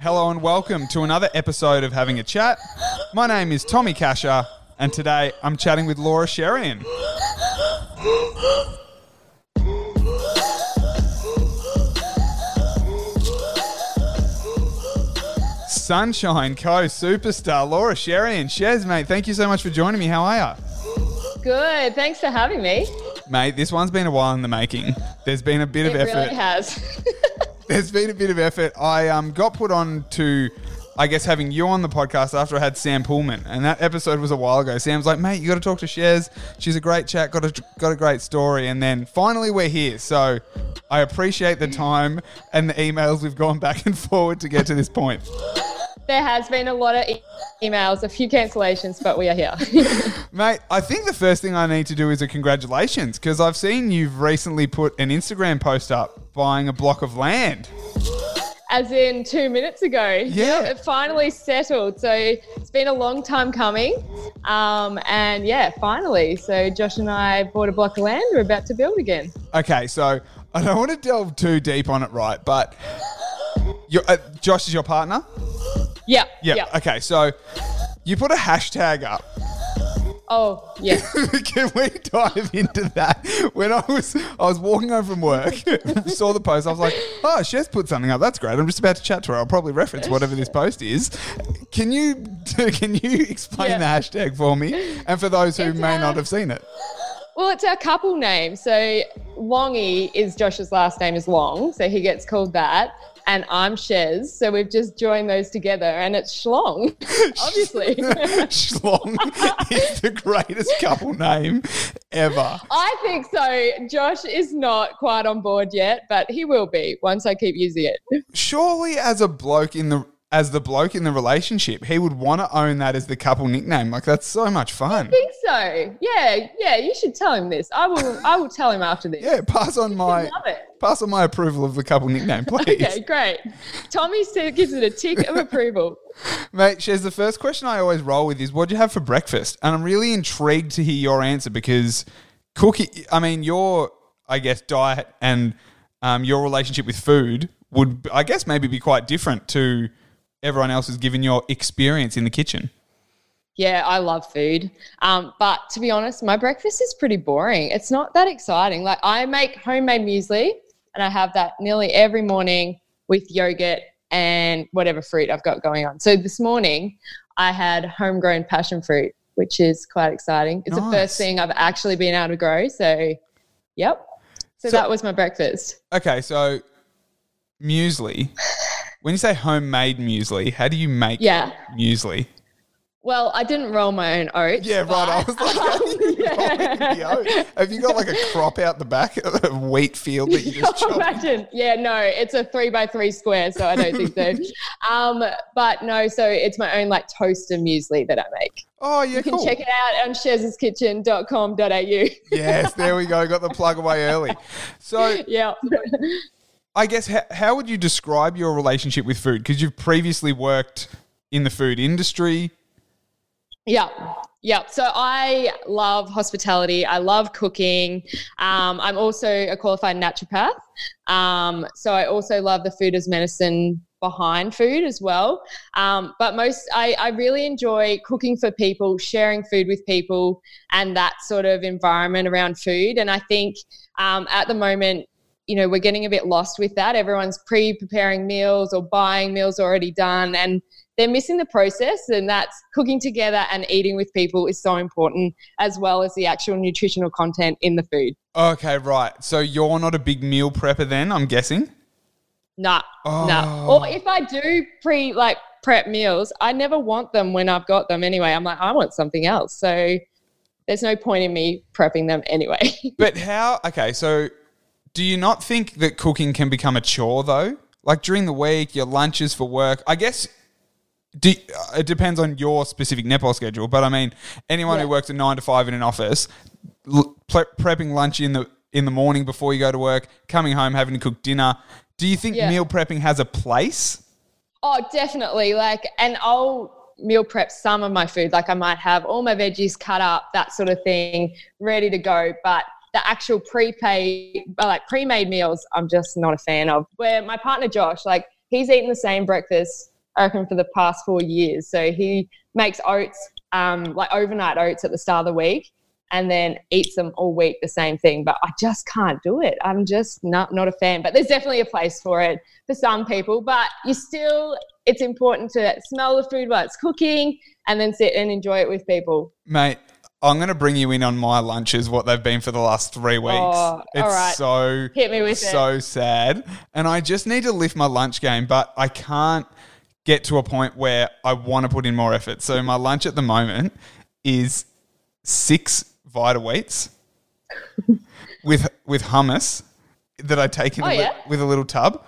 Hello and welcome to another episode of Having a Chat. My name is Tommy Casher, and today I'm chatting with Laura Scherian. Sunshine Co superstar Laura Scherian. Shez, mate, thank you so much for joining me. How are you? Good. Thanks for having me. Mate, this one's been a while in the making. There's been a bit It of effort. really has. There's been a bit of effort. I um, got put on to, I guess, having you on the podcast after I had Sam Poolman, and that episode was a while ago. Sam's like, "Mate, you got to talk to Shez. She's a great chat. Got a got a great story." And then finally, we're here. So I appreciate the time and the emails we've gone back and forward to get to this point. there has been a lot of e- emails, a few cancellations, but we are here. Mate, I think the first thing I need to do is a congratulations because I've seen you've recently put an Instagram post up buying a block of land. As in two minutes ago. Yeah. It finally settled. So it's been a long time coming. Um, and yeah, finally. So Josh and I bought a block of land. We're about to build again. Okay, so I don't want to delve too deep on it, right? But your, uh, Josh is your partner. Yeah. Yeah. Okay, so you put a hashtag up. Oh, yeah. Can we dive into that? When I was I was walking home from work, saw the post, I was like, "Oh, Shez put something up. That's great. I'm just about to chat to her. I'll probably reference whatever this post is. Can you can you explain Yeah. the hashtag for me and for those who It's, may uh, not have seen it? Well, it's our couple name. So Longy is Josh's last name is Long, so he gets called that. And I'm Shez, so we've just joined those together, and it's Schlong, obviously. Schlong is the greatest couple name ever. I think so. Josh is not quite on board yet, but he will be once I keep using it. surely as a bloke in the as the bloke in the relationship, he would want to own that as the couple nickname. Like that's so much fun. I think so. Yeah, yeah. You should tell him this. I will. I will tell him after this. Yeah, pass on my Love it. pass on my approval of the couple nickname, please. Okay, great. Tommy said gives it a tick of approval. Mate, Shez, the first question I always roll with is what'd you have for breakfast? And I'm really intrigued to hear your answer because cookie I mean your I guess diet and um, your relationship with food would I guess maybe be quite different to everyone else's given your experience in the kitchen. Yeah, I love food. Um, but to be honest, my breakfast is pretty boring. It's not that exciting. Like I make homemade muesli and I have that nearly every morning with yogurt and whatever fruit I've got going on. So this morning I had homegrown passion fruit, which is quite exciting. It's the first thing I've actually been able to grow. So, yep. So, So- that was my breakfast. Okay, so muesli. When you say homemade muesli, how do you make Yeah. muesli? Well, I didn't roll my own oats. Yeah, right. I was like, how you Yeah. have you got like a crop out the back of a wheat field that you just chop? Imagine. Yeah, no, it's a three by three square, so I don't think so. Um, but no, so it's my own like toaster muesli that I make. Oh, yeah, You can cool. check it out on shezeskitchen.com.au. Yes, there we go. Got the plug away early. So, yeah. I guess how, how would you describe your relationship with food? Because you've previously worked in the food industry. Yeah. Yeah. So I love hospitality. I love cooking. Um, I'm also a qualified naturopath. Um, so I also love the food as medicine behind food as well. Um, but most, I, I really enjoy cooking for people, sharing food with people, and that sort of environment around food. And I think um, at the moment, you know, we're getting a bit lost with that. Everyone's pre preparing meals or buying meals already done. And they're missing the process and that's cooking together and eating with people is so important as well as the actual nutritional content in the food Okay, right. So you're not a big meal prepper then, I'm guessing? nah Oh. nah or if i do pre like prep meals i never want them when i've got them anyway i'm like i want something else so there's no point in me prepping them anyway But how, okay, so do you not think that cooking can become a chore though? Like during the week, your lunches for work, I guess do, uh, it depends on your specific netball schedule, but I mean, anyone who works a nine to five in an office, l- pre- prepping lunch in the in the morning before you go to work, coming home having to cook dinner. Do you think Yeah. meal prepping has a place? Oh, definitely. Like, and I'll meal prep some of my food. Like, I might have all my veggies cut up, that sort of thing, ready to go. But the actual prepaid, uh, like pre-made meals, I'm just not a fan of. Where my partner Josh, like, he's eaten the same breakfast, I reckon, for the past four years. So he makes oats, um, like overnight oats at the start of the week, and then eats them all week the same thing. But I just can't do it. I'm just not not a fan. But there's definitely a place for it for some people. But you still, it's important to smell the food while it's cooking, and then sit and enjoy it with people. Mate, I'm going to bring you in on my lunches, what they've been for the last three weeks. Oh, it's all right. so Hit me with it. so sad, and I just need to lift my lunch game, but I can't get to a point where I want to put in more effort. So my lunch at the moment is six Vita Weats with with hummus that I take in Oh, a li- yeah? with a little tub,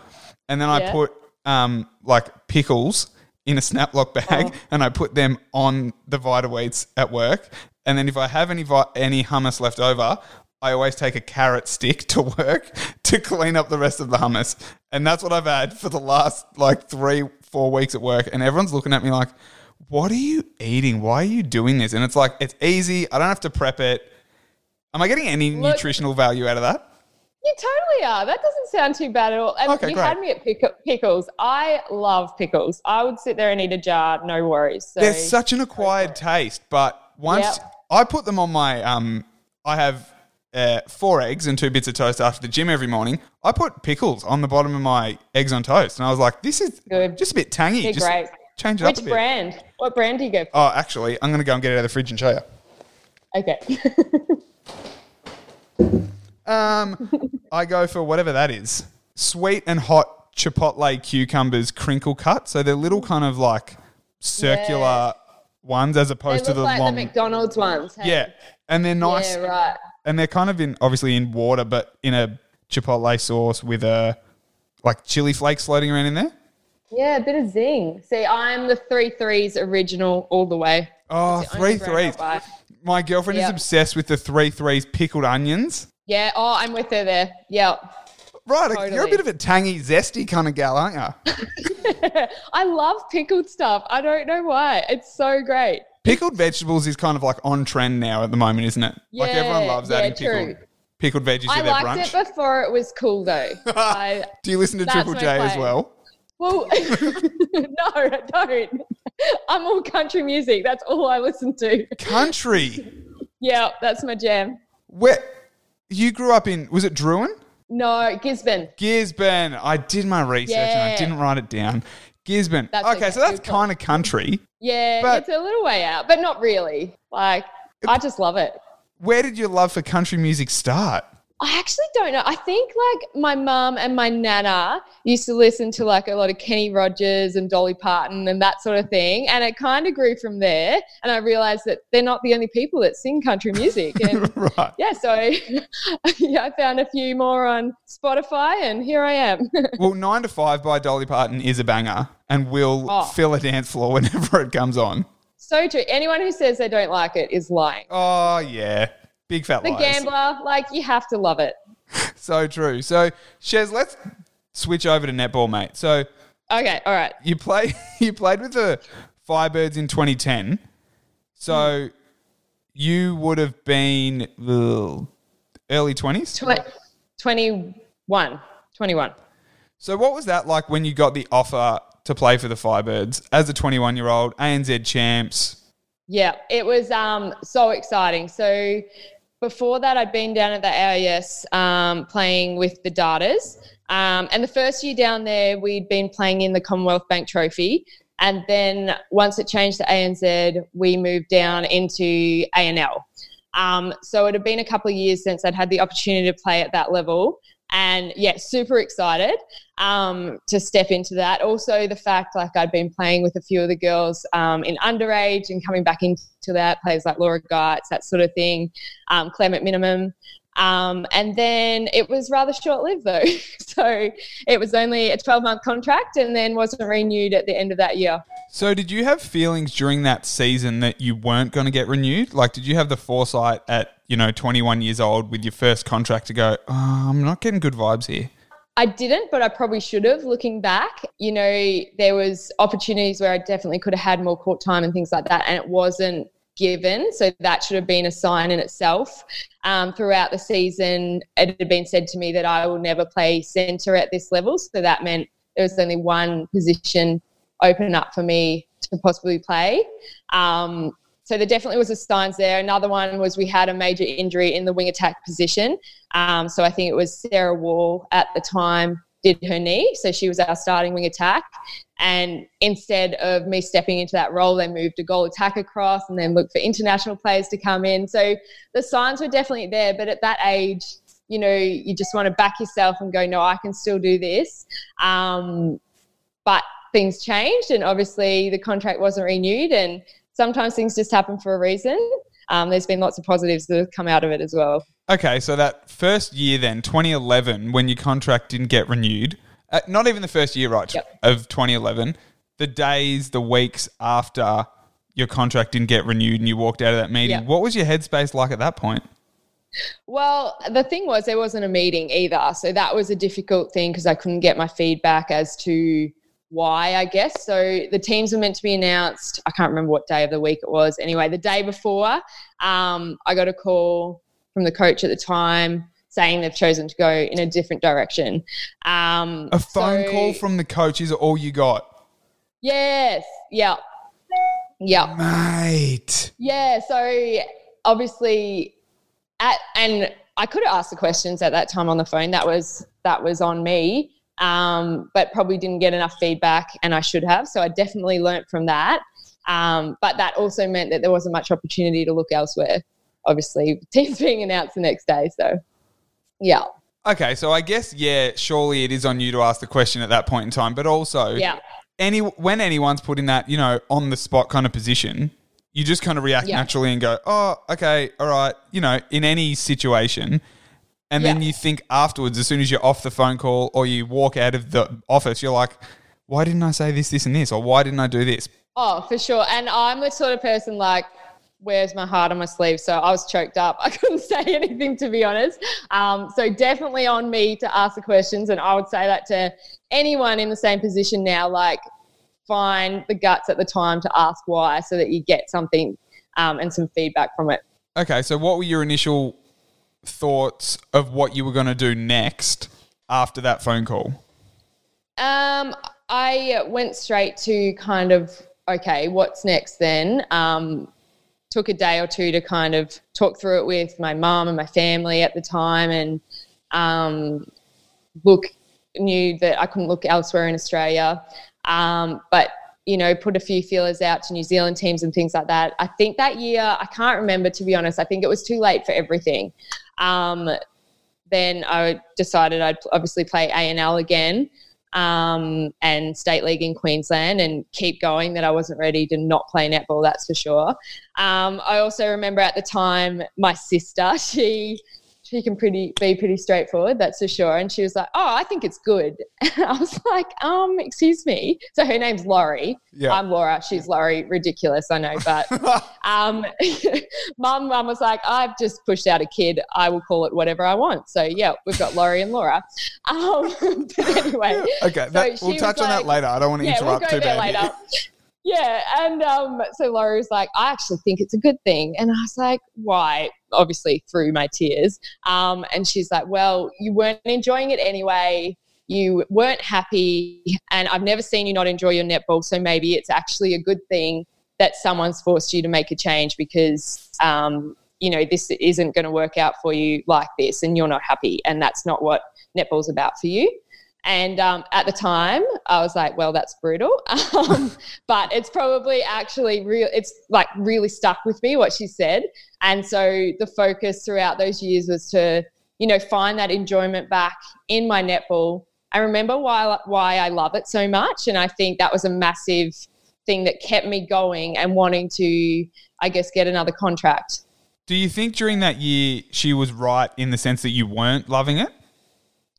and then I put um, like pickles in a snaplock bag, Oh. and I put them on the Vita Weats at work. And then if I have any vi- any hummus left over, I always take a carrot stick to work to clean up the rest of the hummus. And that's what I've had for the last like three, four weeks at work. And everyone's looking at me like, what are you eating? Why are you doing this? And it's like, it's easy. I don't have to prep it. Am I getting any Look- nutritional value out of that? You totally are. That doesn't sound too bad at all. And Okay, you great. had me at pick- pickles. I love pickles. I would sit there and eat a jar, no worries. So There's such an acquired taste, but once Yep. I put them on my, um, I have uh, four eggs and two bits of toast after the gym every morning. I put pickles on the bottom of my eggs on toast, and I was like, "This is Good. just a bit tangy. They're just great. change it up Which brand? What brand do you go for? Oh, actually, I'm gonna go and get it out of the fridge and show you. Okay. Um, I go for whatever that is. Sweet and hot chipotle cucumbers crinkle cut. So they're little kind of like circular ones as opposed to the like long. the McDonald's ones. hey? yeah. And they're nice. Yeah, right. And they're kind of in obviously in water, but in a chipotle sauce with a like chili flakes floating around in there. Yeah, a bit of zing. See, I'm the three threes original all the way. Oh, the three only brand I'll threes. My girlfriend is obsessed with the three threes pickled onions. Yeah. Oh, I'm with her there. Yeah. Right, you're a bit of a tangy, zesty kind of gal, aren't you? I love pickled stuff. I don't know why. It's so great. Pickled vegetables is kind of like on trend now at the moment, isn't it? Yeah, like everyone loves yeah, adding pickled, true. pickled veggies I to their brunch. I liked it before it was cool though. I, Do you listen to Triple J as well? well, no, I don't. I'm all country music. That's all I listen to. Country. Yeah, that's my jam. Where you grew up in? Was it Drouin? No, Gisborne. Gisborne. I did my research and I Yeah. didn't write it down. Gisborne. That's okay, okay, so that's good call. kind of country. Yeah, But- it's a little way out, but not really. Like, I just love it. Where did your love for country music start? I actually don't know. I think like my mum and my nana used to listen to like a lot of Kenny Rogers and Dolly Parton and that sort of thing. And it kind of grew from there. And I realized that they're not the only people that sing country music. And right. yeah, so yeah, I found a few more on Spotify and here I am. Well, Nine to Five by Dolly Parton is a banger and will Oh. fill a dance floor whenever it comes on. so true. Anyone who says they don't like it is lying. Oh yeah, big fat The lies. gambler, like you have to love it. So true. So Shez, let's switch over to netball, mate. So Okay, all right. you play you played with the Firebirds in 2010. So you would have been ugh, early 20s. Tw- 21. 21. So what was that like when you got the offer to play for the Firebirds as a 21 year old ANZ champs? Yeah, it was um, so exciting. So before that, I'd been down at the AIS um, playing with the Darters. Um, and the first year down there, we'd been playing in the Commonwealth Bank Trophy. And then once it changed to ANZ, we moved down into ANL. Um, so it had been a couple of years since I'd had the opportunity to play at that level. And yeah, super excited um, to step into that. Also, the fact like I'd been playing with a few of the girls um, in underage and coming back into that, players like Laura Geitz, that sort of thing, um, Clare McMeniman. Um, and then it was rather short lived though. so it was only a 12 month contract and then wasn't renewed at the end of that year. So did you have feelings during that season that you weren't going to get renewed? Like, did you have the foresight at you know 21 years old with your first contract to go? Oh, I'm not getting good vibes here. I didn't, but I probably should have. Looking back, you know, there was opportunities where I definitely could have had more court time and things like that, and it wasn't given. So that should have been a sign in itself. Um, throughout the season, it had been said to me that I will never play centre at this level. So that meant there was only one position open up for me to possibly play. Um, so there definitely was a signs there. Another one was we had a major injury in the wing attack position. Um, so I think it was Sarah Wall at the time did her knee. So she was our starting wing attack. And instead of me stepping into that role, they moved a goal attack across and then looked for international players to come in. So the signs were definitely there. But at that age, you know, you just want to back yourself and go, no, I can still do this. Um, but things changed, and obviously the contract wasn't renewed. And sometimes things just happen for a reason. Um, there's been lots of positives that have come out of it as well. Okay, so that first year then, 2011, when your contract didn't get renewed, uh, not even the first year, right, Yep. of 2011, the days, the weeks after your contract didn't get renewed and you walked out of that meeting, Yep. what was your headspace like at that point? Well, the thing was, there wasn't a meeting either. So that was a difficult thing because I couldn't get my feedback as to why, I guess. So the teams were meant to be announced. I can't remember what day of the week it was. Anyway, the day before, um, I got a call from the coach at the time saying they've chosen to go in a different direction. Um, A phone so- call from the coach is all you got. Yes. Yeah. Yeah. Mate. Yeah, so obviously at and I could have asked the questions at that time on the phone. That was that was on me. Um, but probably didn't get enough feedback and I should have. So I definitely learnt from that. Um, but that also meant that there wasn't much opportunity to look elsewhere. Obviously, teams being announced the next day. So yeah. Okay, so I guess, yeah, surely it is on you to ask the question at that point in time, but also, Yeah. any when anyone's put in that, you know, on the spot kind of position, you just kind of react Yeah. naturally and go, oh, okay, all right, you know, in any situation. And then Yeah. you think afterwards, as soon as you're off the phone call or you walk out of the office, you're like, why didn't I say this, this, and this? Or why didn't I do this? Oh, for sure. And I'm the sort of person like, wears my heart on my sleeve. So I was choked up. I couldn't say anything, to be honest. Um, so definitely on me to ask the questions. And I would say that to anyone in the same position now, like, find the guts at the time to ask why so that you get something um, and some feedback from it. Okay, so what were your initial thoughts of what you were going to do next after that phone call? Um, I went straight to kind of okay, what's next then? Um, took a day or two to kind of talk through it with my mum and my family at the time, and um, look knew that I couldn't look elsewhere in Australia, um, but you know, put a few feelers out to New Zealand teams and things like that. I think that year, I can't remember to be honest. I think it was too late for everything. Um, then I decided I'd obviously play ANL again um, and state league in Queensland and keep going. That I wasn't ready to not play netball, that's for sure. Um, I also remember at the time my sister, she she can pretty be pretty straightforward, that's for sure. And she was like, "Oh, I think it's good." And I was like, "Um, excuse me." So her name's Laurie. Yeah. I'm Laura. She's Laurie. Ridiculous, I know, but um, mum, mum was like, I've just pushed out a kid. I will call it whatever I want. So yeah, we've got Laurie and Laura. Um, but anyway, Okay, that, So we'll touch on that later. I don't want to yeah, we'll interrupt go too there bad. later. Yeah, and um, so Laurie was like, I actually think it's a good thing, and I was like, why? Obviously through my tears. Um, and she's like, well, you weren't enjoying it anyway. You weren't happy, and I've never seen you not enjoy your netball. So maybe it's actually a good thing that someone's forced you to make a change because um, you know this isn't going to work out for you like this, and you're not happy, and that's not what netball's about for you. And um, at the time, I was like, well, that's brutal. Um, but it's probably actually real. It's like really stuck with me what she said. And so the focus throughout those years was to, you know, find that enjoyment back in my netball. I remember why, why I love it so much. And I think that was a massive thing that kept me going and wanting to, I guess, get another contract. Do you think during that year she was right in the sense that you weren't loving it?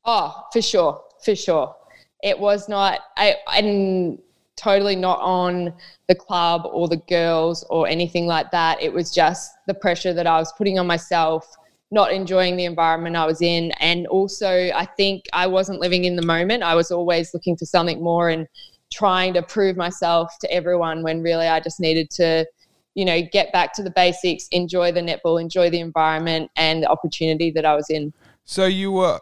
Oh, for sure, for sure. It was not, I, and totally not on the club or the girls or anything like that. It was just the pressure that I was putting on myself, not enjoying the environment I was in. And also, I think I wasn't living in the moment. I was always looking for something more and trying to prove myself to everyone when really I just needed to, you know, get back to the basics, enjoy the netball, enjoy the environment and the opportunity that I was in. So you were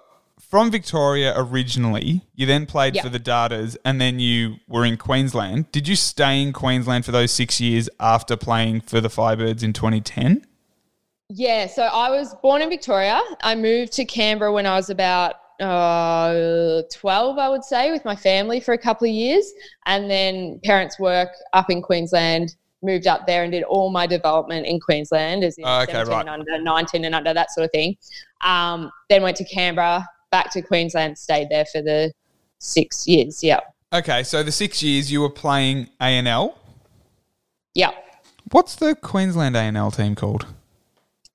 from Victoria originally. You then played Yep. for the Darters, and then you were in Queensland. Did you stay in Queensland for those six years after playing for the Firebirds in 2010? Yeah, so I was born in Victoria. I moved to Canberra when I was about uh, 12, I would say, with my family for a couple of years. And then parents' work up in Queensland, moved up there and did all my development in Queensland, as in Oh, okay, 17 right. and under, 19 and under, that sort of thing. Um, then went to Canberra, back to Queensland, stayed there for the six years. Yeah. Okay, so the six years you were playing ANL. Yeah. What's the Queensland ANL team called?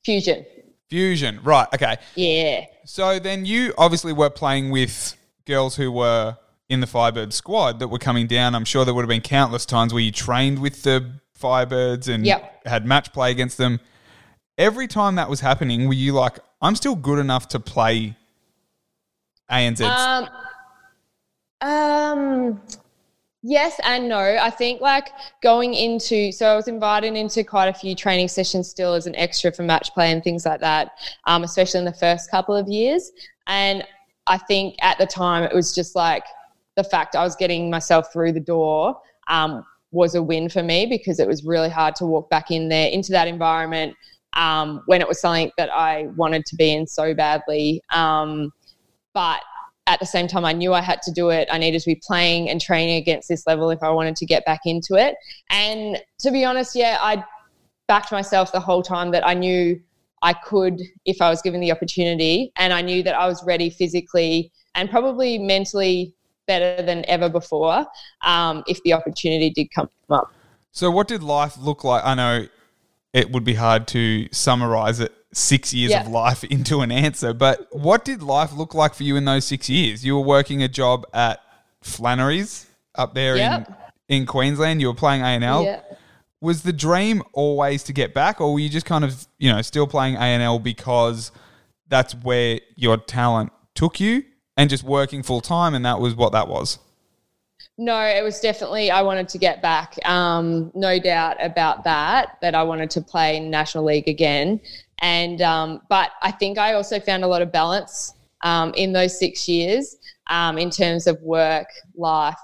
Fusion. Fusion. Right. Okay. Yeah. So then you obviously were playing with girls who were in the Firebird squad that were coming down. I'm sure there would have been countless times where you trained with the Firebirds and Yep. had match play against them. Every time that was happening, were you like, I'm still good enough to play ANZ? Um, um, yes and no. I think like going into, so I was invited into quite a few training sessions still as an extra for match play and things like that, um, especially in the first couple of years. And I think at the time it was just like the fact I was getting myself through the door um, was a win for me because it was really hard to walk back in there into that environment um, when it was something that I wanted to be in so badly. Um, but at the same time, I knew I had to do it. I needed to be playing and training against this level if I wanted to get back into it. And to be honest, yeah, I backed myself the whole time that I knew I could if I was given the opportunity. And I knew that I was ready physically and probably mentally better than ever before um, if the opportunity did come up. so what did life look like? I know it would be hard to summarize it six years Yeah. of life into an answer, but what did life look like for you in those six years? You were working a job at Flannery's up there Yep. in, in Queensland. You were playing ANL. Yeah. Was the dream always to get back, or were you just kind of, you know, still playing ANL because that's where your talent took you and just working full time and that was what that was? No, it was definitely I wanted to get back. Um, no doubt about that. That I wanted to play in National League again, and um, but I think I also found a lot of balance um, in those six years um, in terms of work, life,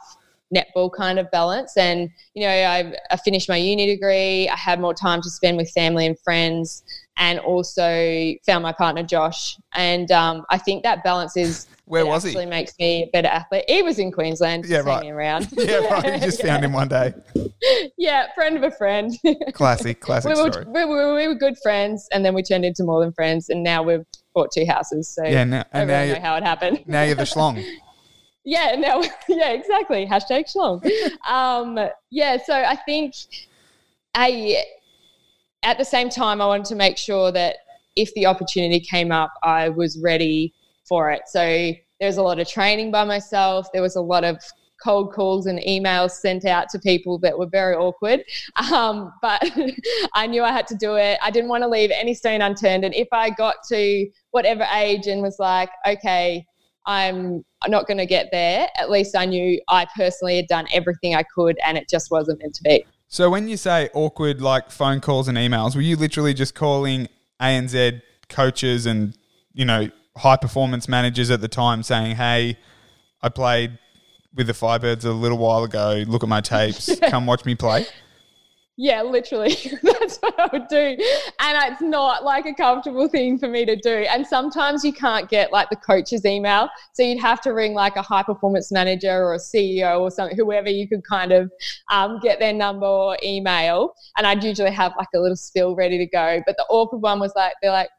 netball kind of balance. And you know, I, I finished my uni degree. I had more time to spend with family and friends, and also found my partner Josh. And um, I think that balance is Where was he? actually makes me a better athlete. He was in Queensland, Yeah, right. around. Yeah, right. You just found him one day. yeah, friend of a friend. Classic, classic we, were, story. we, were, we were good friends, and then we turned into more than friends, and now we've bought two houses. So Yeah, now, and now, really you, know how it happened. now you're the schlong. Yeah, now yeah, exactly. Hashtag schlong. um, yeah, so I think I at the same time I wanted to make sure that if the opportunity came up, I was ready for it. So there was a lot of training by myself. There was a lot of cold calls and emails sent out to people that were very awkward. Um, but I knew I had to do it. I didn't want to leave any stone unturned. And if I got to whatever age and was like, okay, I'm not going to get there, at least I knew I personally had done everything I could and it just wasn't meant to be. So when you say awkward, like phone calls and emails, were you literally just calling ANZ coaches and you know high performance managers at the time saying, "Hey, I played with the Firebirds a little while ago. Look at my tapes. Come watch me play." Yeah, literally. That's what I would do. And it's not like a comfortable thing for me to do. And sometimes you can't get like the coach's email. So you'd have to ring like a high performance manager or a CEO or something, whoever you could kind of um, get their number or email. And I'd usually have like a little spill ready to go. But the awkward one was like, they're like,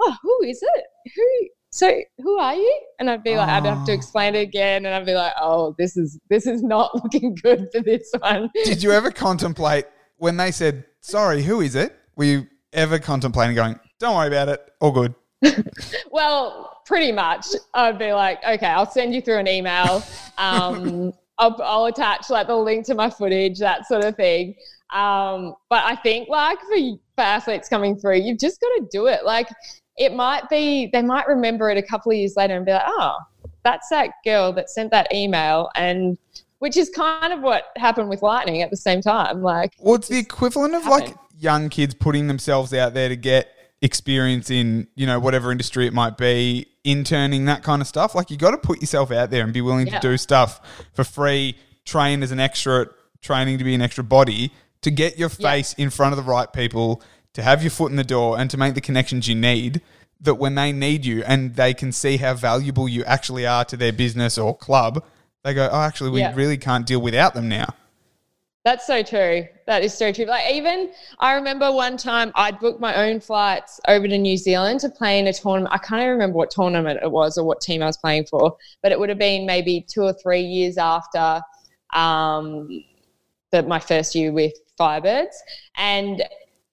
oh, who is it? Who? So who are you? And I'd be like, I'd have to Oh. explain it again, and I'd be like, oh, this is this is not looking good for this one. Did you ever contemplate when they said, "Sorry, who is it?" Were you ever contemplating going, "Don't worry about it, all good"? Well, pretty much. I'd be like, okay, I'll send you through an email. Um, I'll, I'll attach like the link to my footage, that sort of thing. Um, but I think like for, for athletes coming through, you've just got to do it. Like it might be, they might remember it a couple of years later and be like, oh, that's that girl that sent that email. And which is kind of what happened with Lightning at the same time. Like, Well, it's the equivalent of like young kids putting themselves out there to get experience in, you know, whatever industry it might be, interning, that kind of stuff. Like you got to put yourself out there and be willing Yeah. to do stuff for free, train as an extra, training to be an extra body, to get your Yeah. face in front of the right people, to have your foot in the door and to make the connections you need that when they need you and they can see how valuable you actually are to their business or club, they go, "Oh, actually we Yeah. really can't deal without them now." That's so true. That is so true. Like even I remember one time I'd booked my own flights over to New Zealand to play in a tournament. I can't even remember what tournament it was or what team I was playing for, but it would have been maybe two or three years after um, the, my first year with Firebirds, and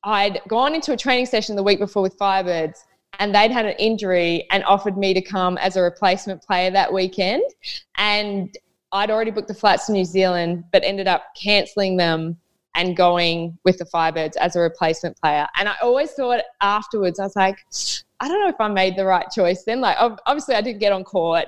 I'd gone into a training session the week before with Firebirds. And they'd had an injury and offered me to come as a replacement player that weekend. And I'd already booked the flights to New Zealand, but ended up cancelling them and going with the Firebirds as a replacement player. And I always thought afterwards, I was like, I don't know if I made the right choice then. Like, obviously, I didn't get on court,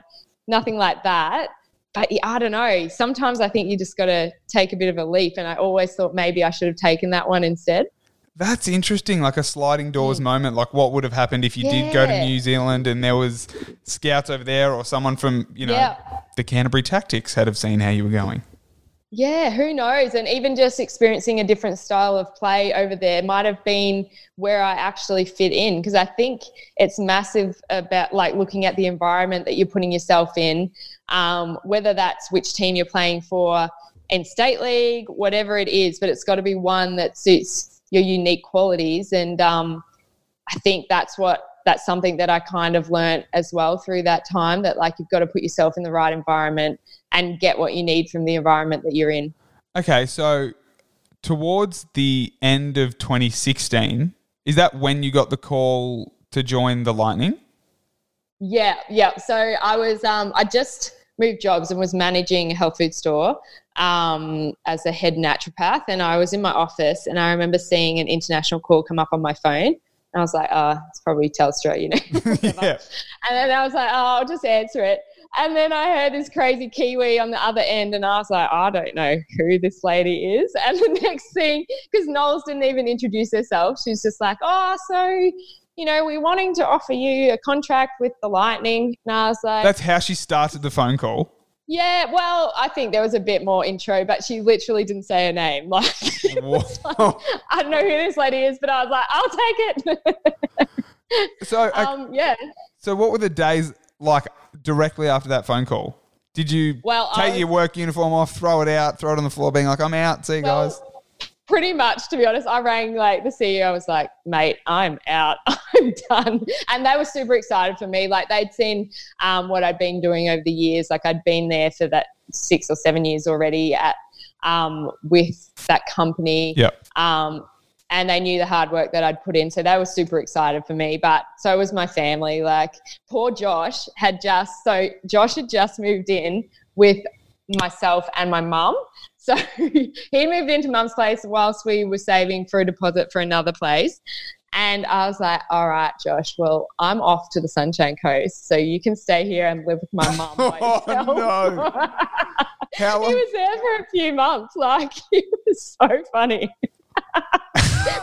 nothing like that. But I don't know. Sometimes I think you just got to take a bit of a leap. And I always thought maybe I should have taken that one instead. That's interesting, like a sliding doors moment. Like, what would have happened if you did go to Mm. New Zealand and there was scouts over there, or someone from you know Yeah. the Canterbury Tactics had have seen how you were going. Yeah, who knows? And even just experiencing a different style of play over there might have been where I actually fit in because I think it's massive about like looking at the environment that you're putting yourself in, um, whether that's which team you're playing for in state league, whatever it is, but it's got to be one that suits your unique qualities. And um, I think that's what that's something that I kind of learnt as well through that time that like you've got to put yourself in the right environment and get what you need from the environment that you're in. Okay, so towards the end of 2016, is that when you got the call to join the Lightning? Yeah, yeah. So I was um I just moved jobs and was managing a health food store um as a head naturopath and I was in my office and I remember seeing an international call come up on my phone and I was like, oh, it's probably Telstra, you know. yeah. And then I was like, oh, I'll just answer it. And then I heard this crazy Kiwi on the other end, and I was like, I don't know who this lady is. And the next thing, because Knowles didn't even introduce herself, she's just like, oh, so, you know, we're wanting to offer you a contract with the Lightning. And I was like, That's how she started the phone call. yeah, well, I think there was a bit more intro, but she literally didn't say her name. Like, Whoa. I don't know who this lady is, but I was like, I'll take it. so, um, yeah. so what were the days like directly after that phone call? Did you Well, take was- your work uniform off, throw it out, throw it on the floor, being like, "I'm out, see you Well, guys." Pretty much to be honest i rang like the ceo I was like mate i'm out i'm done and they were super excited for me like they'd seen um, what i'd been doing over the years like i'd been there for that six or seven years already at um, with that company Yeah. um, and they knew the hard work that I'd put in. So they were super excited for me. But so was my family. Like poor Josh had just so Josh had just moved in with myself and my mum. So he moved into mum's place whilst we were saving for a deposit for another place. And I was like, all right, Josh, well, I'm off to the Sunshine Coast. So you can stay here and live with my mum Oh, no. How he was there for a few months. Like, he was so funny.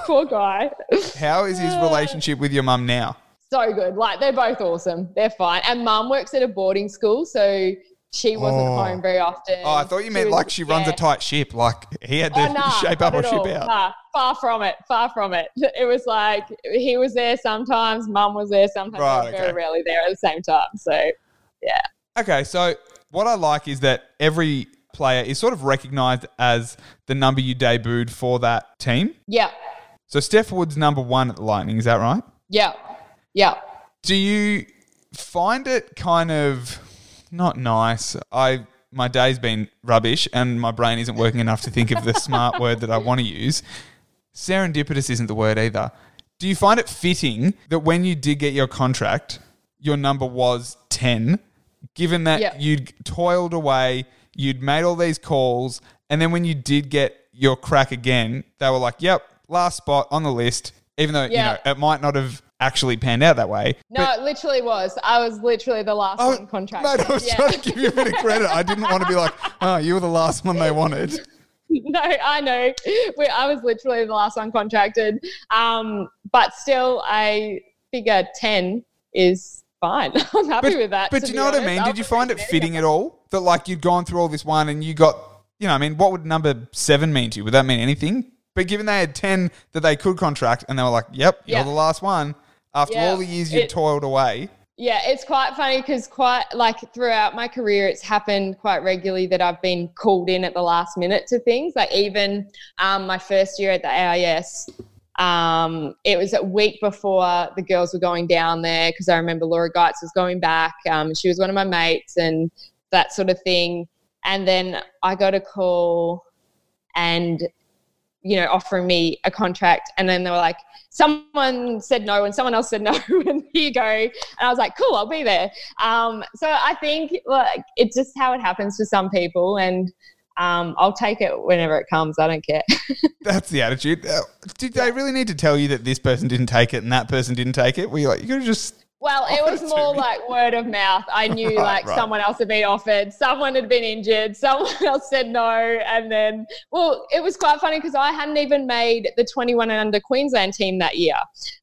Poor guy. How is his relationship with your mum now? So good. Like, they're both awesome. They're fine. And mum works at a boarding school. So she wasn't Oh. home very often. Oh, I thought you She meant was- like she runs yeah. a tight ship. Like he had to Oh, nah, shape up or at ship all. out. Nah, far from it. Far from it. It was like he was there sometimes, mum was there sometimes, Right, I was very rarely there at the same time. So, yeah. Okay, so what I like is that every player is sort of recognized as the number you debuted for that team. yeah, So Steph Wood's number one at the Lightning, is that right? yeah, yeah. Do you find it kind of not nice? I my day's been rubbish and my brain isn't working enough to think of the smart word that I want to use. Serendipitous isn't the word either. Do you find it fitting that when you did get your contract, your number was 10, given that Yeah. you'd toiled away, you'd made all these calls, and then when you did get your crack again, they were like, yep, last spot on the list, even though, you know, it might not have actually panned out that way. No, it literally was. I was literally the last Oh, one contract. Mate, I was Yeah. trying to give you a bit of credit. I didn't want to be like, oh, you were the last one they wanted. no, I know. We, I was literally the last one contracted. Um, but still, I figure 10 is fine. I'm happy But, with that. but do you know what I mean? Did you find it fitting at all? That like you'd gone through all this one and you got, you know, I mean, what would number seven mean to you? Would that mean anything? But given they had 10 that they could contract and they were like, yep, you're the last one, after Yeah. all the years you've It- toiled away. Yeah, it's quite funny because quite like throughout my career, it's happened quite regularly that I've been called in at the last minute to things. Like even um, my first year at the AIS, um, it was a week before the girls were going down there because I remember Laura Geitz was going back. Um, she was one of my mates and that sort of thing. And then I got a call and you know offering me a contract and then they were like someone said no and someone else said no and here you go and i was like cool i'll be there um, so i think like it's just how it happens for some people and um, i'll take it whenever it comes i don't care That's the attitude. Uh, Did they really need to tell you that this person didn't take it and that person didn't take it? Were you like, you could have just. Well, it was more like word of mouth. I knew like right. someone else had been offered, someone had been injured, someone else said no. And then, well, it was quite funny because I hadn't even made the 21 and under Queensland team that year.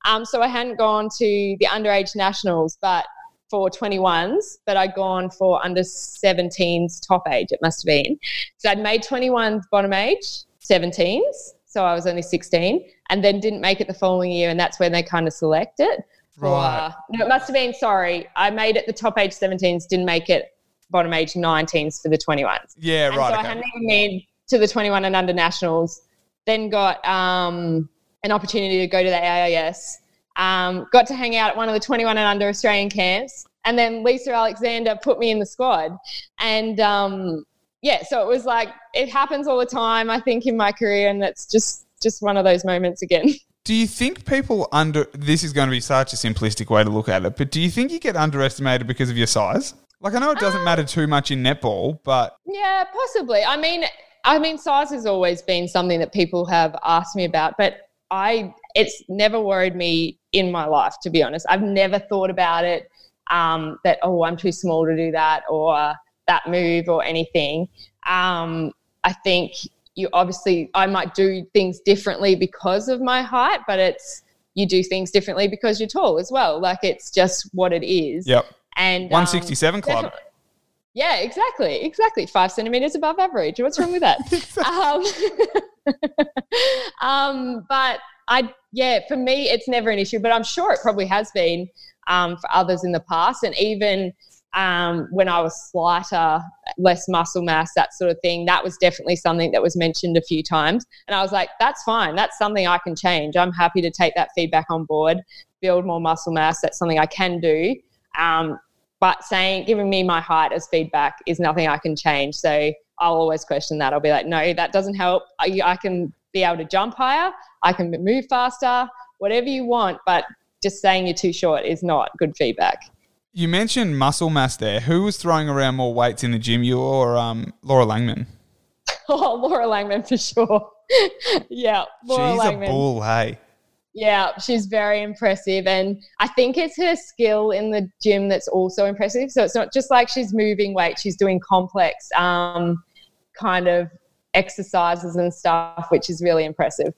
Um, so I hadn't gone to the underage nationals, but for 21s, but I'd gone for under 17s top age, it must have been. So I'd made 21s bottom age, 17s. So I was only 16 and then didn't make it the following year. And that's when they kind of select it Right. no, it must have been sorry. I made it the top age 17s, didn't make it bottom age 19s for the 21s. Yeah, And right. so I okay. hadn't even made to the 21 and under nationals. Then got um, an opportunity to go to the AIS. Um, got to hang out at one of the 21 and under Australian camps. And then Lisa Alexander put me in the squad. And um, yeah, so it was like it happens all the time, I think, in my career, and that's just just one of those moments again. Do you think people under this is going to be such a simplistic way to look at it, but do you think you get underestimated because of your size? Like I know it doesn't matter too much in netball, but Yeah, possibly. I mean, I mean, size has always been something that people have asked me about, but I it's never worried me in my life, to be honest. I've never thought about it um, that oh, I'm too small to do that or that move or anything. Um, I think you obviously I might do things differently because of my height, but it's you do things differently because you're tall as well. Like it's just what it is. yep. And um, 167 club. yeah, exactly, exactly. Five centimeters above average. What's wrong with that? um, um, but I, yeah, for me, it's never an issue. But I'm sure it probably has been um, for others in the past, and even um, when I was slighter, less muscle mass, that sort of thing. That was definitely something that was mentioned a few times, and I was like, "That's fine. That's something I can change. I'm happy to take that feedback on board, build more muscle mass. That's something I can do." Um, but saying giving me my height as feedback is nothing I can change. So I'll always question that. I'll be like, no, that doesn't help. I, I can be able to jump higher. I can move faster. Whatever you want, but just saying you're too short is not good feedback. You mentioned muscle mass there. Who was throwing around more weights in the gym? You or um, Laura Langman? Oh, Laura Langman for sure. yeah, Laura She's Langman. a bull, hey. Yeah, she's very impressive. And I think it's her skill in the gym that's also impressive. So it's not just like she's moving weight, she's doing complex um, kind of exercises and stuff, which is really impressive.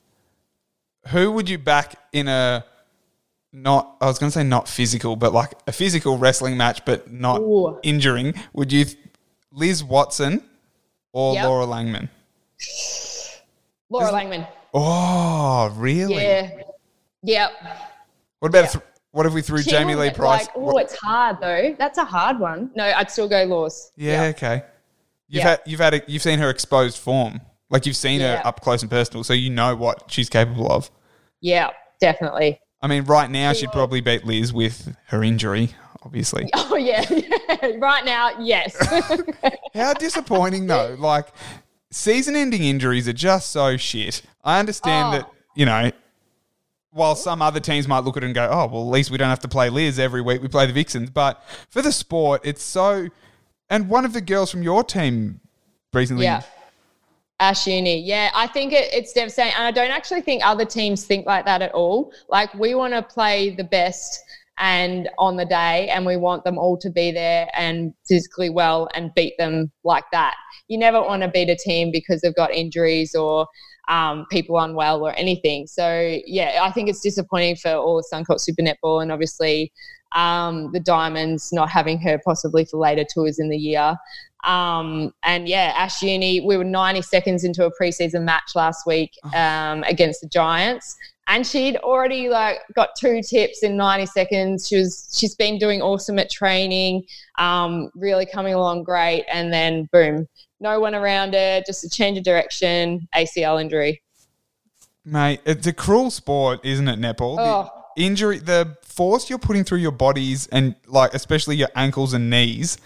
Who would you back in a not? I was going to say not physical, but like a physical wrestling match, but not Ooh. injuring. Would you Liz Watson or Yep. Laura Langman? Laura Is- Langman. Oh, really? Yeah. Yep. What about Yeah. th- what if we threw She Jamie Lee Price? Like, oh, it's hard though. That's a hard one. No, I'd still go Laws. yeah, okay. You've had you've had a, you've seen her exposed form, like you've seen her up close and personal, so you know what she's capable of. Yeah, definitely. I mean, right now She she'd probably beat Liz with her injury, obviously. Oh yeah, yeah. right now, yes. How disappointing though! Like season-ending injuries are just so shit. I understand Oh. that you know. While some other teams might look at it and go, "Oh, well, at least we don't have to play Liz every week. We play the Vixens." But for the sport, it's so. And one of the girls from your team recently, Yeah. Ash Unie. Yeah, I think it, it's devastating. And I don't actually think other teams think like that at all. Like, we want to play the best and on the day, and we want them all to be there and physically well and beat them like that. You never want to beat a team because they've got injuries or um, people unwell or anything. So yeah, I think it's disappointing for all of Suncorp Super Netball and obviously um, the Diamonds not having her possibly for later tours in the year. Um, and yeah, Ash Unie, we were 90 seconds into a preseason match last week oh. um, against the Giants. And she'd already like got two tips in 90 seconds. She was she's been doing awesome at training, um, really coming along great. And then boom, no one around her, just a change of direction, ACL injury. Mate, it's a cruel sport, isn't it, netball? Oh. The injury, the force you're putting through your bodies and like especially your ankles and knees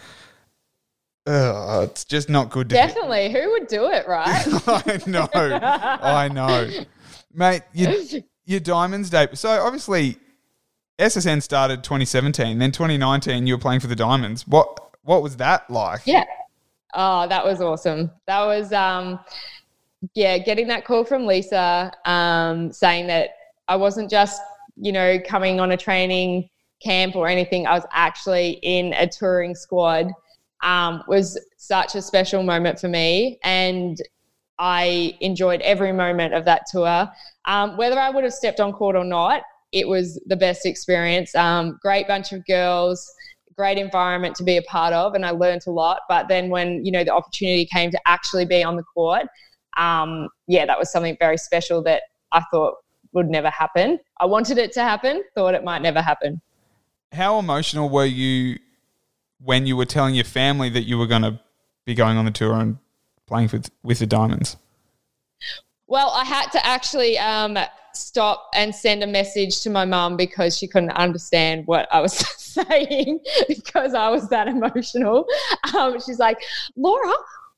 Ugh, it's just not good to Definitely. Who would do it, right? I know. I know. Mate, your, your Diamonds Day. So obviously, SSN started 2017. Then 2019, you were playing for the Diamonds. What What was that like? Yeah. Oh, that was awesome. That was, um, yeah, getting that call from Lisa um, saying that I wasn't just, you know, coming on a training camp or anything. I was actually in a touring squad um, was such a special moment for me. And I enjoyed every moment of that tour. Um, whether I would have stepped on court or not, it was the best experience. Um, great bunch of girls, great environment to be a part of, and I learned a lot. But then when you know the opportunity came to actually be on the court, um, yeah, that was something very special that I thought would never happen. I wanted it to happen, thought it might never happen. How emotional were you when you were telling your family that you were going to be going on the tour and playing with with the Diamonds? Well, I had to actually um, stop and send a message to my mum because she couldn't understand what I was saying because I was that emotional. Um, she's like, Laura,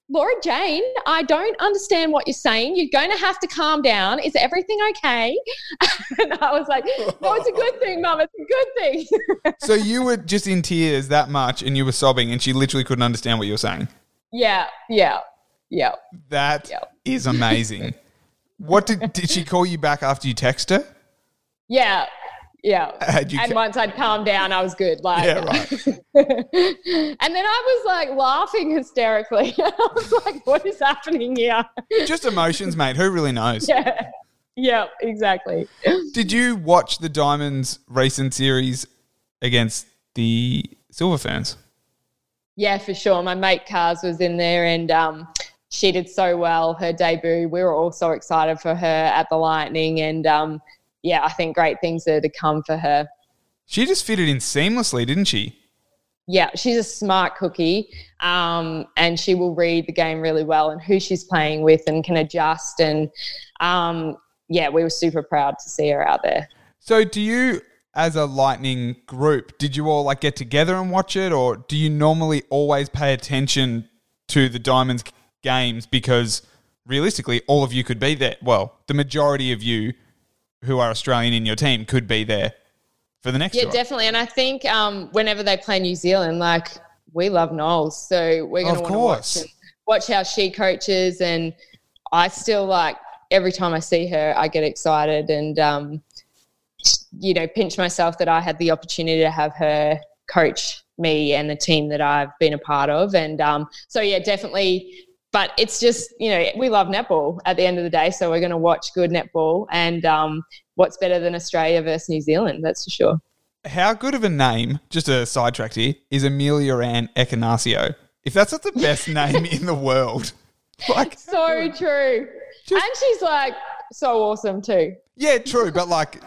Laura Jane, I don't understand what you're saying. You're going to have to calm down. Is everything okay? and I was like, No, it's a good thing, Mum. It's a good thing. so you were just in tears that much and you were sobbing, and she literally couldn't understand what you were saying. Yeah, yeah, yeah. That yeah. is amazing. what did did she call you back after you text her? Yeah, yeah. and ca- once I'd calmed down, I was good. Like, yeah, right. and then I was like laughing hysterically. I was like, what is happening here? Just emotions, mate. Who really knows? Yeah. Yeah, exactly. Did you watch the Diamonds recent series against the Silver Ferns? Yeah, for sure. My mate Cars was in there and um, she did so well. Her debut, we were all so excited for her at the Lightning. And um, yeah, I think great things are to come for her. She just fitted in seamlessly, didn't she? Yeah, she's a smart cookie, um, and she will read the game really well and who she's playing with and can adjust. And um, yeah, we were super proud to see her out there. So, do you, as a Lightning group, did you all like get together and watch it, or do you normally always pay attention to the Diamonds games because realistically, all of you could be there? Well, the majority of you who are Australian in your team could be there for the next. Yeah, tour. definitely. And I think um, whenever they play New Zealand, like we love Noels, so we're going to watch watch how she coaches. And I still like every time I see her, I get excited and um, you know pinch myself that I had the opportunity to have her coach me and the team that I've been a part of. And um, so yeah, definitely but it's just you know we love netball at the end of the day so we're going to watch good netball and um, what's better than australia versus new zealand that's for sure how good of a name just a sidetrack here is amelia ann Ekenasio if that's not the best name in the world like so true just, and she's like so awesome too yeah true but like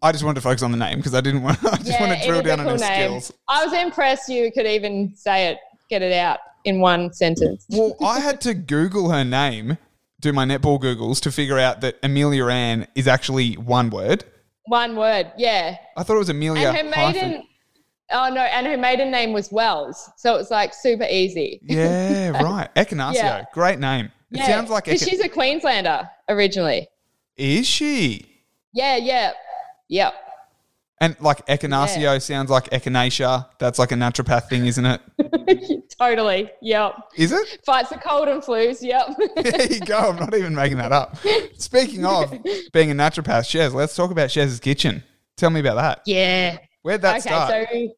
I just wanted to focus on the name because I didn't want. I just yeah, want to drill down on her name. skills. I was impressed you could even say it, get it out in one sentence. well, I had to Google her name, do my netball Googles to figure out that Amelia Ann is actually one word. One word, yeah. I thought it was Amelia. And her maiden. Hyphen. Oh no, and her maiden name was Wells, so it was like super easy. Yeah, right. Ekenasio, yeah. great name. It yeah. sounds like Echin- she's a Queenslander originally. Is she? Yeah, yeah, yep. And like echinacea yeah. sounds like echinacea. That's like a naturopath thing, isn't it? totally. Yep. Is it? Fights the cold and flus. Yep. there you go. I'm not even making that up. Speaking of being a naturopath, Shez, let's talk about Shez's Kitchen. Tell me about that. Yeah. Where'd that okay, start? So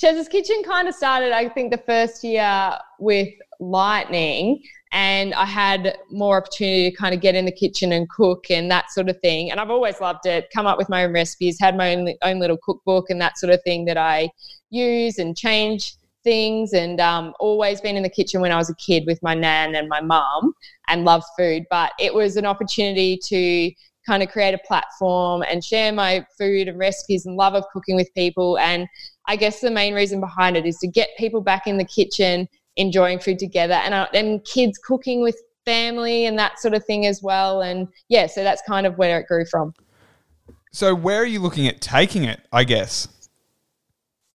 Shez's Kitchen kind of started, I think, the first year with Lightning. and I had more opportunity to kind of get in the kitchen and cook and that sort of thing. And I've always loved it, come up with my own recipes, had my own, own little cookbook and that sort of thing that I use and change things and um, always been in the kitchen when I was a kid with my nan and my mum and love food. But it was an opportunity to kind of create a platform and share my food and recipes and love of cooking with people. And I guess the main reason behind it is to get people back in the kitchen enjoying food together and, uh, and kids cooking with family and that sort of thing as well. And yeah, so that's kind of where it grew from. So, where are you looking at taking it, I guess?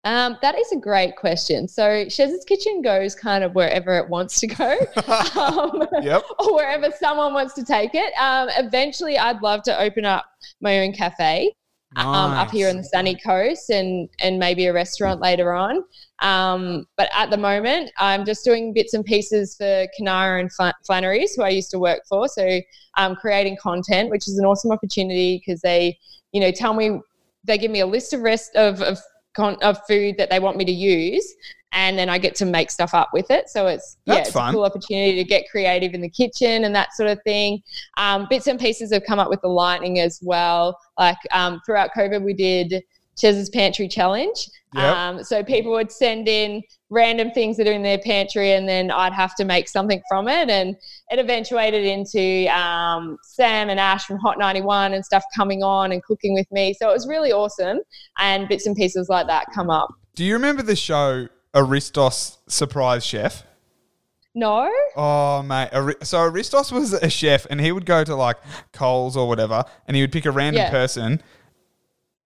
Um, that is a great question. So Shez's Kitchen goes kind of wherever it wants to go, um, yep. or wherever someone wants to take it. Um, eventually, I'd love to open up my own cafe nice. um, up here on the sunny coast, and and maybe a restaurant later on. Um, but at the moment, I'm just doing bits and pieces for Kanara and Flannery's, who I used to work for. So I'm creating content, which is an awesome opportunity because they, you know, tell me they give me a list of rest of, of con- of food that they want me to use and then I get to make stuff up with it. So it's That's yeah, it's fun. a cool opportunity to get creative in the kitchen and that sort of thing. Um, bits and pieces have come up with the Lightning as well. Like um, throughout COVID, we did Shez's Pantry Challenge. Yep. Um, so people would send in random things that are in their pantry, and then I'd have to make something from it. And it eventuated into um, Sam and Ash from Hot 91 and stuff coming on and cooking with me. So it was really awesome. And bits and pieces like that come up. Do you remember the show Aristos Surprise Chef? No. Oh mate, so Aristos was a chef, and he would go to like Coles or whatever, and he would pick a random yeah. person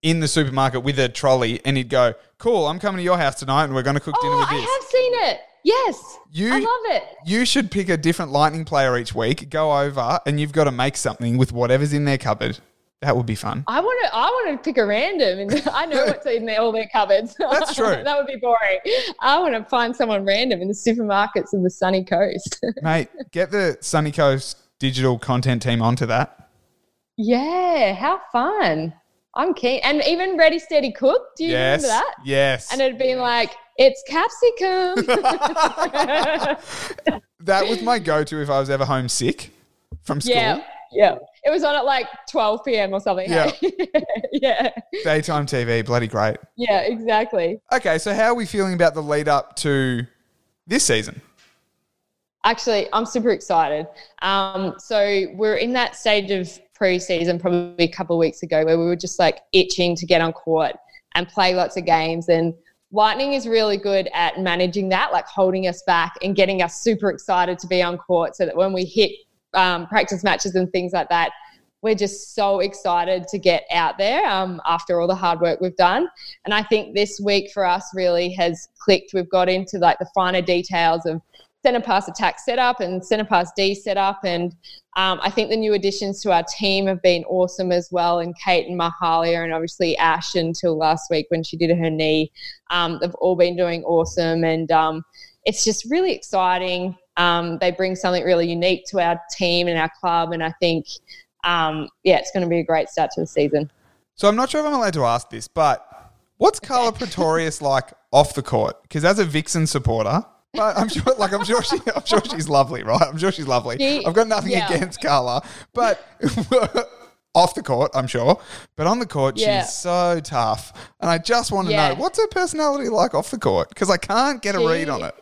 in the supermarket with a trolley and he'd go, Cool, I'm coming to your house tonight and we're going to cook dinner oh, with this. I have seen it. Yes. You, I love it. You should pick a different lightning player each week, go over, and you've got to make something with whatever's in their cupboard. That would be fun. I want to. I want to pick a random, and I know what's in their, all their cupboards. That's true. that would be boring. I want to find someone random in the supermarkets of the sunny coast. Mate, get the sunny coast digital content team onto that. Yeah, how fun! I'm keen. And even Ready Steady Cook. Do you yes, remember that? Yes. And it'd been like, it's capsicum. that was my go-to if I was ever homesick from school. Yeah. Yeah. It was on at like 12 p.m. or something. Yeah. yeah. Daytime TV, bloody great. Yeah, exactly. Okay, so how are we feeling about the lead up to this season? Actually, I'm super excited. Um, so we're in that stage of pre-season probably a couple of weeks ago where we were just like itching to get on court and play lots of games and Lightning is really good at managing that, like holding us back and getting us super excited to be on court so that when we hit um, practice matches and things like that, we're just so excited to get out there um, after all the hard work we've done. And I think this week for us really has clicked. We've got into like the finer details of center pass attack setup and center pass D setup. And um, I think the new additions to our team have been awesome as well. And Kate and Mahalia, and obviously Ash until last week when she did her knee, um, they've all been doing awesome. And um, it's just really exciting. Um, they bring something really unique to our team and our club. And I think, um, yeah, it's going to be a great start to the season. So I'm not sure if I'm allowed to ask this, but what's Carla Pretorius like off the court? Because as a Vixen supporter, but I'm sure, like I'm sure she, I'm sure she's lovely, right? I'm sure she's lovely. She, I've got nothing yeah. against Carla, but off the court, I'm sure, but on the court, yeah. she's so tough. And I just want to yeah. know what's her personality like off the court because I can't get she, a read on it.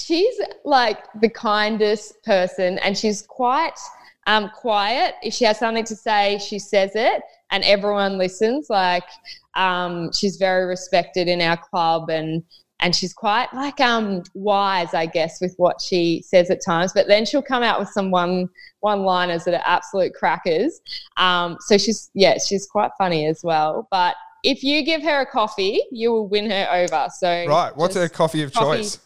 She's like the kindest person, and she's quite um, quiet. If she has something to say, she says it, and everyone listens. Like um, she's very respected in our club, and and she's quite like um wise, I guess, with what she says at times. But then she'll come out with some one one liners that are absolute crackers. Um, so she's yeah, she's quite funny as well. But if you give her a coffee, you will win her over. So right, what's her coffee of coffee. choice?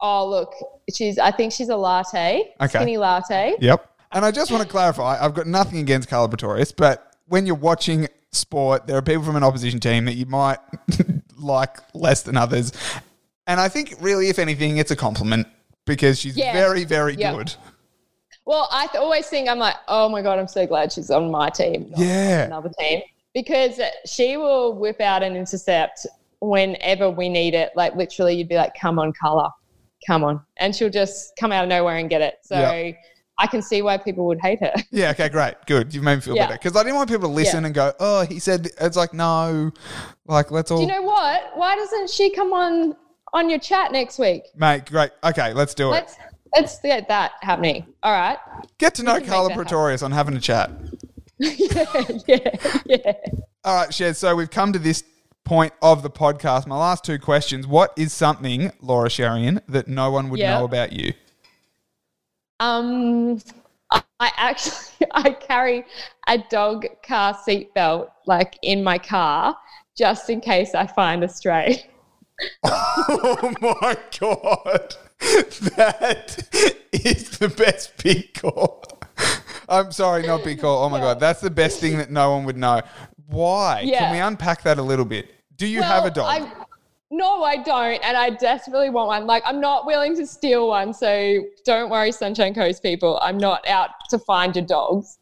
Oh look, she's I think she's a latte, okay. skinny latte. Yep. And I just want to clarify, I've got nothing against Carla Pretorius, but when you're watching sport, there are people from an opposition team that you might like less than others. And I think, really, if anything, it's a compliment because she's yeah. very, very yep. good. Well, I th- always think I'm like, oh my god, I'm so glad she's on my team, yeah, another team, because she will whip out an intercept whenever we need it. Like literally, you'd be like, "Come on, Carla, come on. And she'll just come out of nowhere and get it. So Yeah. I can see why people would hate her. Yeah, okay, great. Good. You've made me feel Yeah. better. Because I didn't want people to listen Yeah. and go, oh, he said, it's like, no. Like, let's all. Do you know what? Why doesn't she come on on your chat next week? Mate, great. Okay, let's do it. Let's let's get that happening. All right. Get to know Carla that happen. Pretorius on having a chat. yeah, yeah, yeah. All right, Shed. So we've come to this point of the podcast. My last two questions. What is something, Laura Scherian, that no one would Yeah. know about you? Um, I actually I carry a dog car seatbelt like in my car just in case I find a stray. oh my God. That is the best big call. I'm sorry, not big call. Oh my God. That's the best thing that no one would know. Why? Can we unpack that a little bit? Do you have a dog? I, no, I don't, and I desperately want one. Like, I'm not willing to steal one, so don't worry, Sunshine Coast people. I'm not out to find your dogs,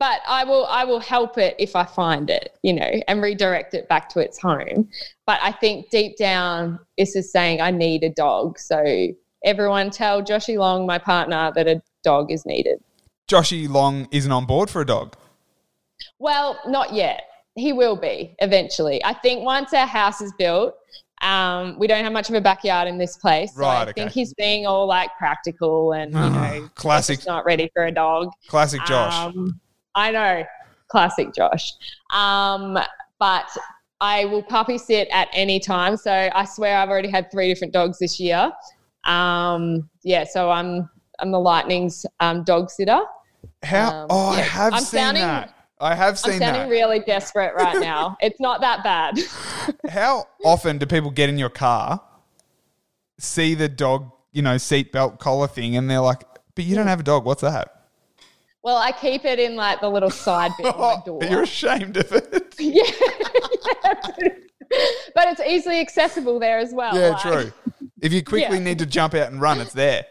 but I will. I will help it if I find it, you know, and redirect it back to its home. But I think deep down, this is saying I need a dog. So everyone, tell Joshy Long, my partner, that a dog is needed. Joshy Long isn't on board for a dog. Well, not yet. He will be eventually. I think once our house is built, um, we don't have much of a backyard in this place. So Right, I okay. think he's being all like practical and, you know, Classic, not ready for a dog. classic Josh. Um, I know. Classic Josh. Um, but I will puppy sit at any time. So I swear I've already had three different dogs this year. Um, yeah, so I'm I'm the Lightning's um, dog sitter. How? um, oh, I have I'm seen sounding- that. I have seen I'm sounding that. really desperate right now. it's not that bad. How often do people get in your car, see the dog, you know, seatbelt collar thing, and they're like, "But you don't have a dog. What's that?" Well, I keep it in like the little side bit of my door. You're ashamed of it. yeah, yeah. but it's easily accessible there as well. yeah, like- true. If you quickly Yeah. need to jump out and run, it's there.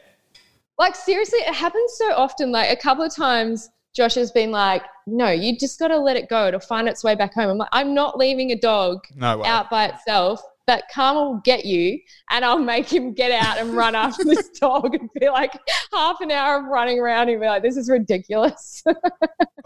Like seriously, it happens so often. Like a couple of times, Josh has been like, "No, you just got to let it go. It'll find its way back home." I'm like, "I'm not leaving a dog No out by itself." But Karma will get you, and I'll make him get out and run after this dog, and be like half an hour of running around and be like, "This is ridiculous."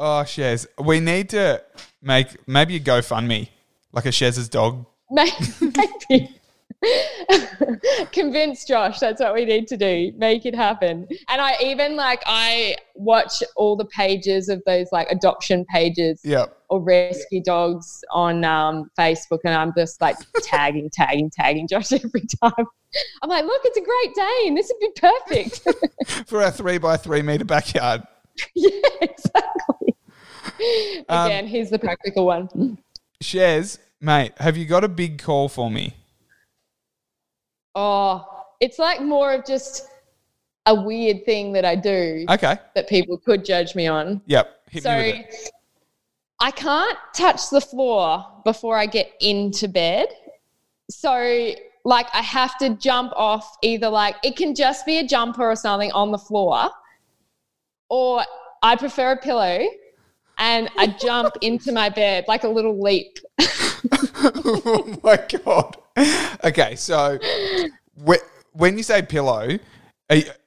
Oh, Shez, we need to make maybe a GoFundMe, like a Shez's dog. Maybe. Convince Josh that's what we need to do. Make it happen. And I even like I watch all the pages of those like adoption pages or rescue dogs on um, Facebook and I'm just like tagging, tagging, tagging Josh every time. I'm like, look, it's a great Dane. This would be perfect. For our three by three meter backyard. yeah, exactly. Um, Again, here's the practical one. Shez, mate, have you got a big call for me? Oh, it's like more of just a weird thing that I do Okay. that people could judge me on. Yep. Hit so me with it. I can't touch the floor before I get into bed. So like I have to jump off either like it can just be a jumper or something on the floor or I prefer a pillow and I jump into my bed like a little leap. oh my god. Okay, so whe- when you say pillow, you-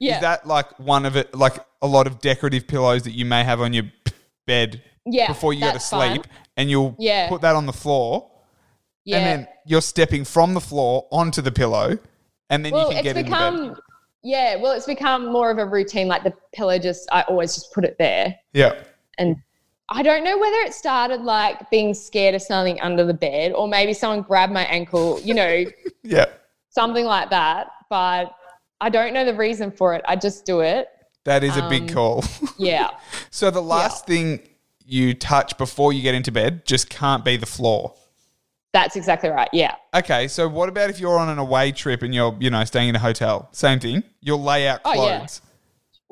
Yeah. is that like one of it, like a lot of decorative pillows that you may have on your p- bed Yeah. before you go to that's fine. sleep, and you'll Yeah. put that on the floor, Yeah. and then you're stepping from the floor onto the pillow, and then well, you can it's get in the bed. become yeah, well, it's become more of a routine. Like the pillow, just I always just put it there, Yeah. and I don't know whether it started like being scared of something under the bed, or maybe someone grabbed my ankle, you know, Yeah. something like that. But I don't know the reason for it. I just do it. That is a big Um, call. Yeah. so the last thing you touch before you get into bed just can't be the floor. That's exactly right. Yeah. Okay, so what about if you're on an away trip and you're, you know, staying in a hotel? Same thing. You'll lay out Oh, yeah.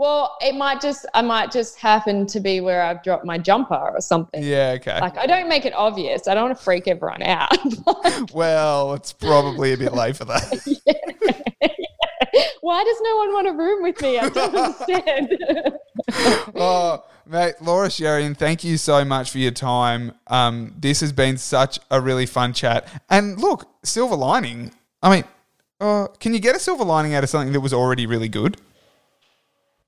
Well, it might just I might just happen to be where I've dropped my jumper or something. Yeah, okay. Like I don't make it obvious. I don't want to freak everyone out. well, it's probably a bit late for that. Why does no one want a room with me? I don't understand. oh, mate, Laura Scherian, thank you so much for your time. Um, this has been such a really fun chat. And look, silver lining. I mean, Uh, can you get a silver lining out of something that was already really good?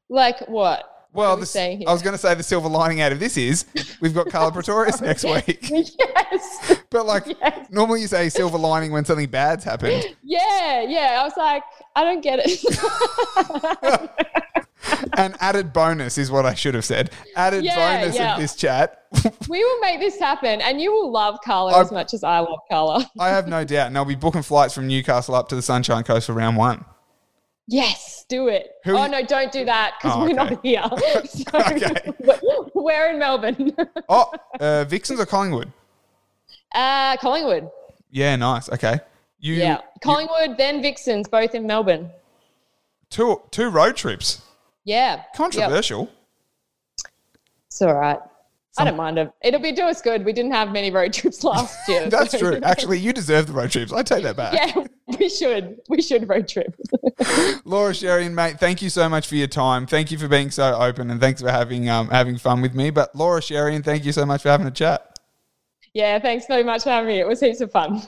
Like what? Well, we the, saying here? I was going to say the silver lining out of this is we've got Carla Pretorius next week. yes. But like Yes. normally you say silver lining when something bad's happened. Yeah, yeah. I was like, I don't get it. An added bonus is what I should have said. Added Yeah, bonus yeah. of this chat. we will make this happen, and you will love Carla I- as much as I love Carla. I have no doubt. And I'll be booking flights from Newcastle up to the Sunshine Coast for round one. Yes, do it. Who- oh no, don't do that because Oh, we're okay. not here. So Okay. we're in Melbourne. Oh, uh, Vixens or Collingwood? uh, Collingwood. Yeah, nice. Okay. You, Yeah, you- Collingwood, then Vixens, both in Melbourne. two two road trips. Yeah, Yep. Controversial. It's all right. I don't mind it. It'll be do us good. We didn't have many road trips last year. That's so- true. Actually, you deserve the road trips. I take that back. yeah, we should. We should road trip. Laura Scherian, mate, thank you so much for your time. Thank you for being so open and thanks for having um, having fun with me. But Laura Scherian, thank you so much for having a chat. yeah, thanks very much for having me. It was heaps of fun.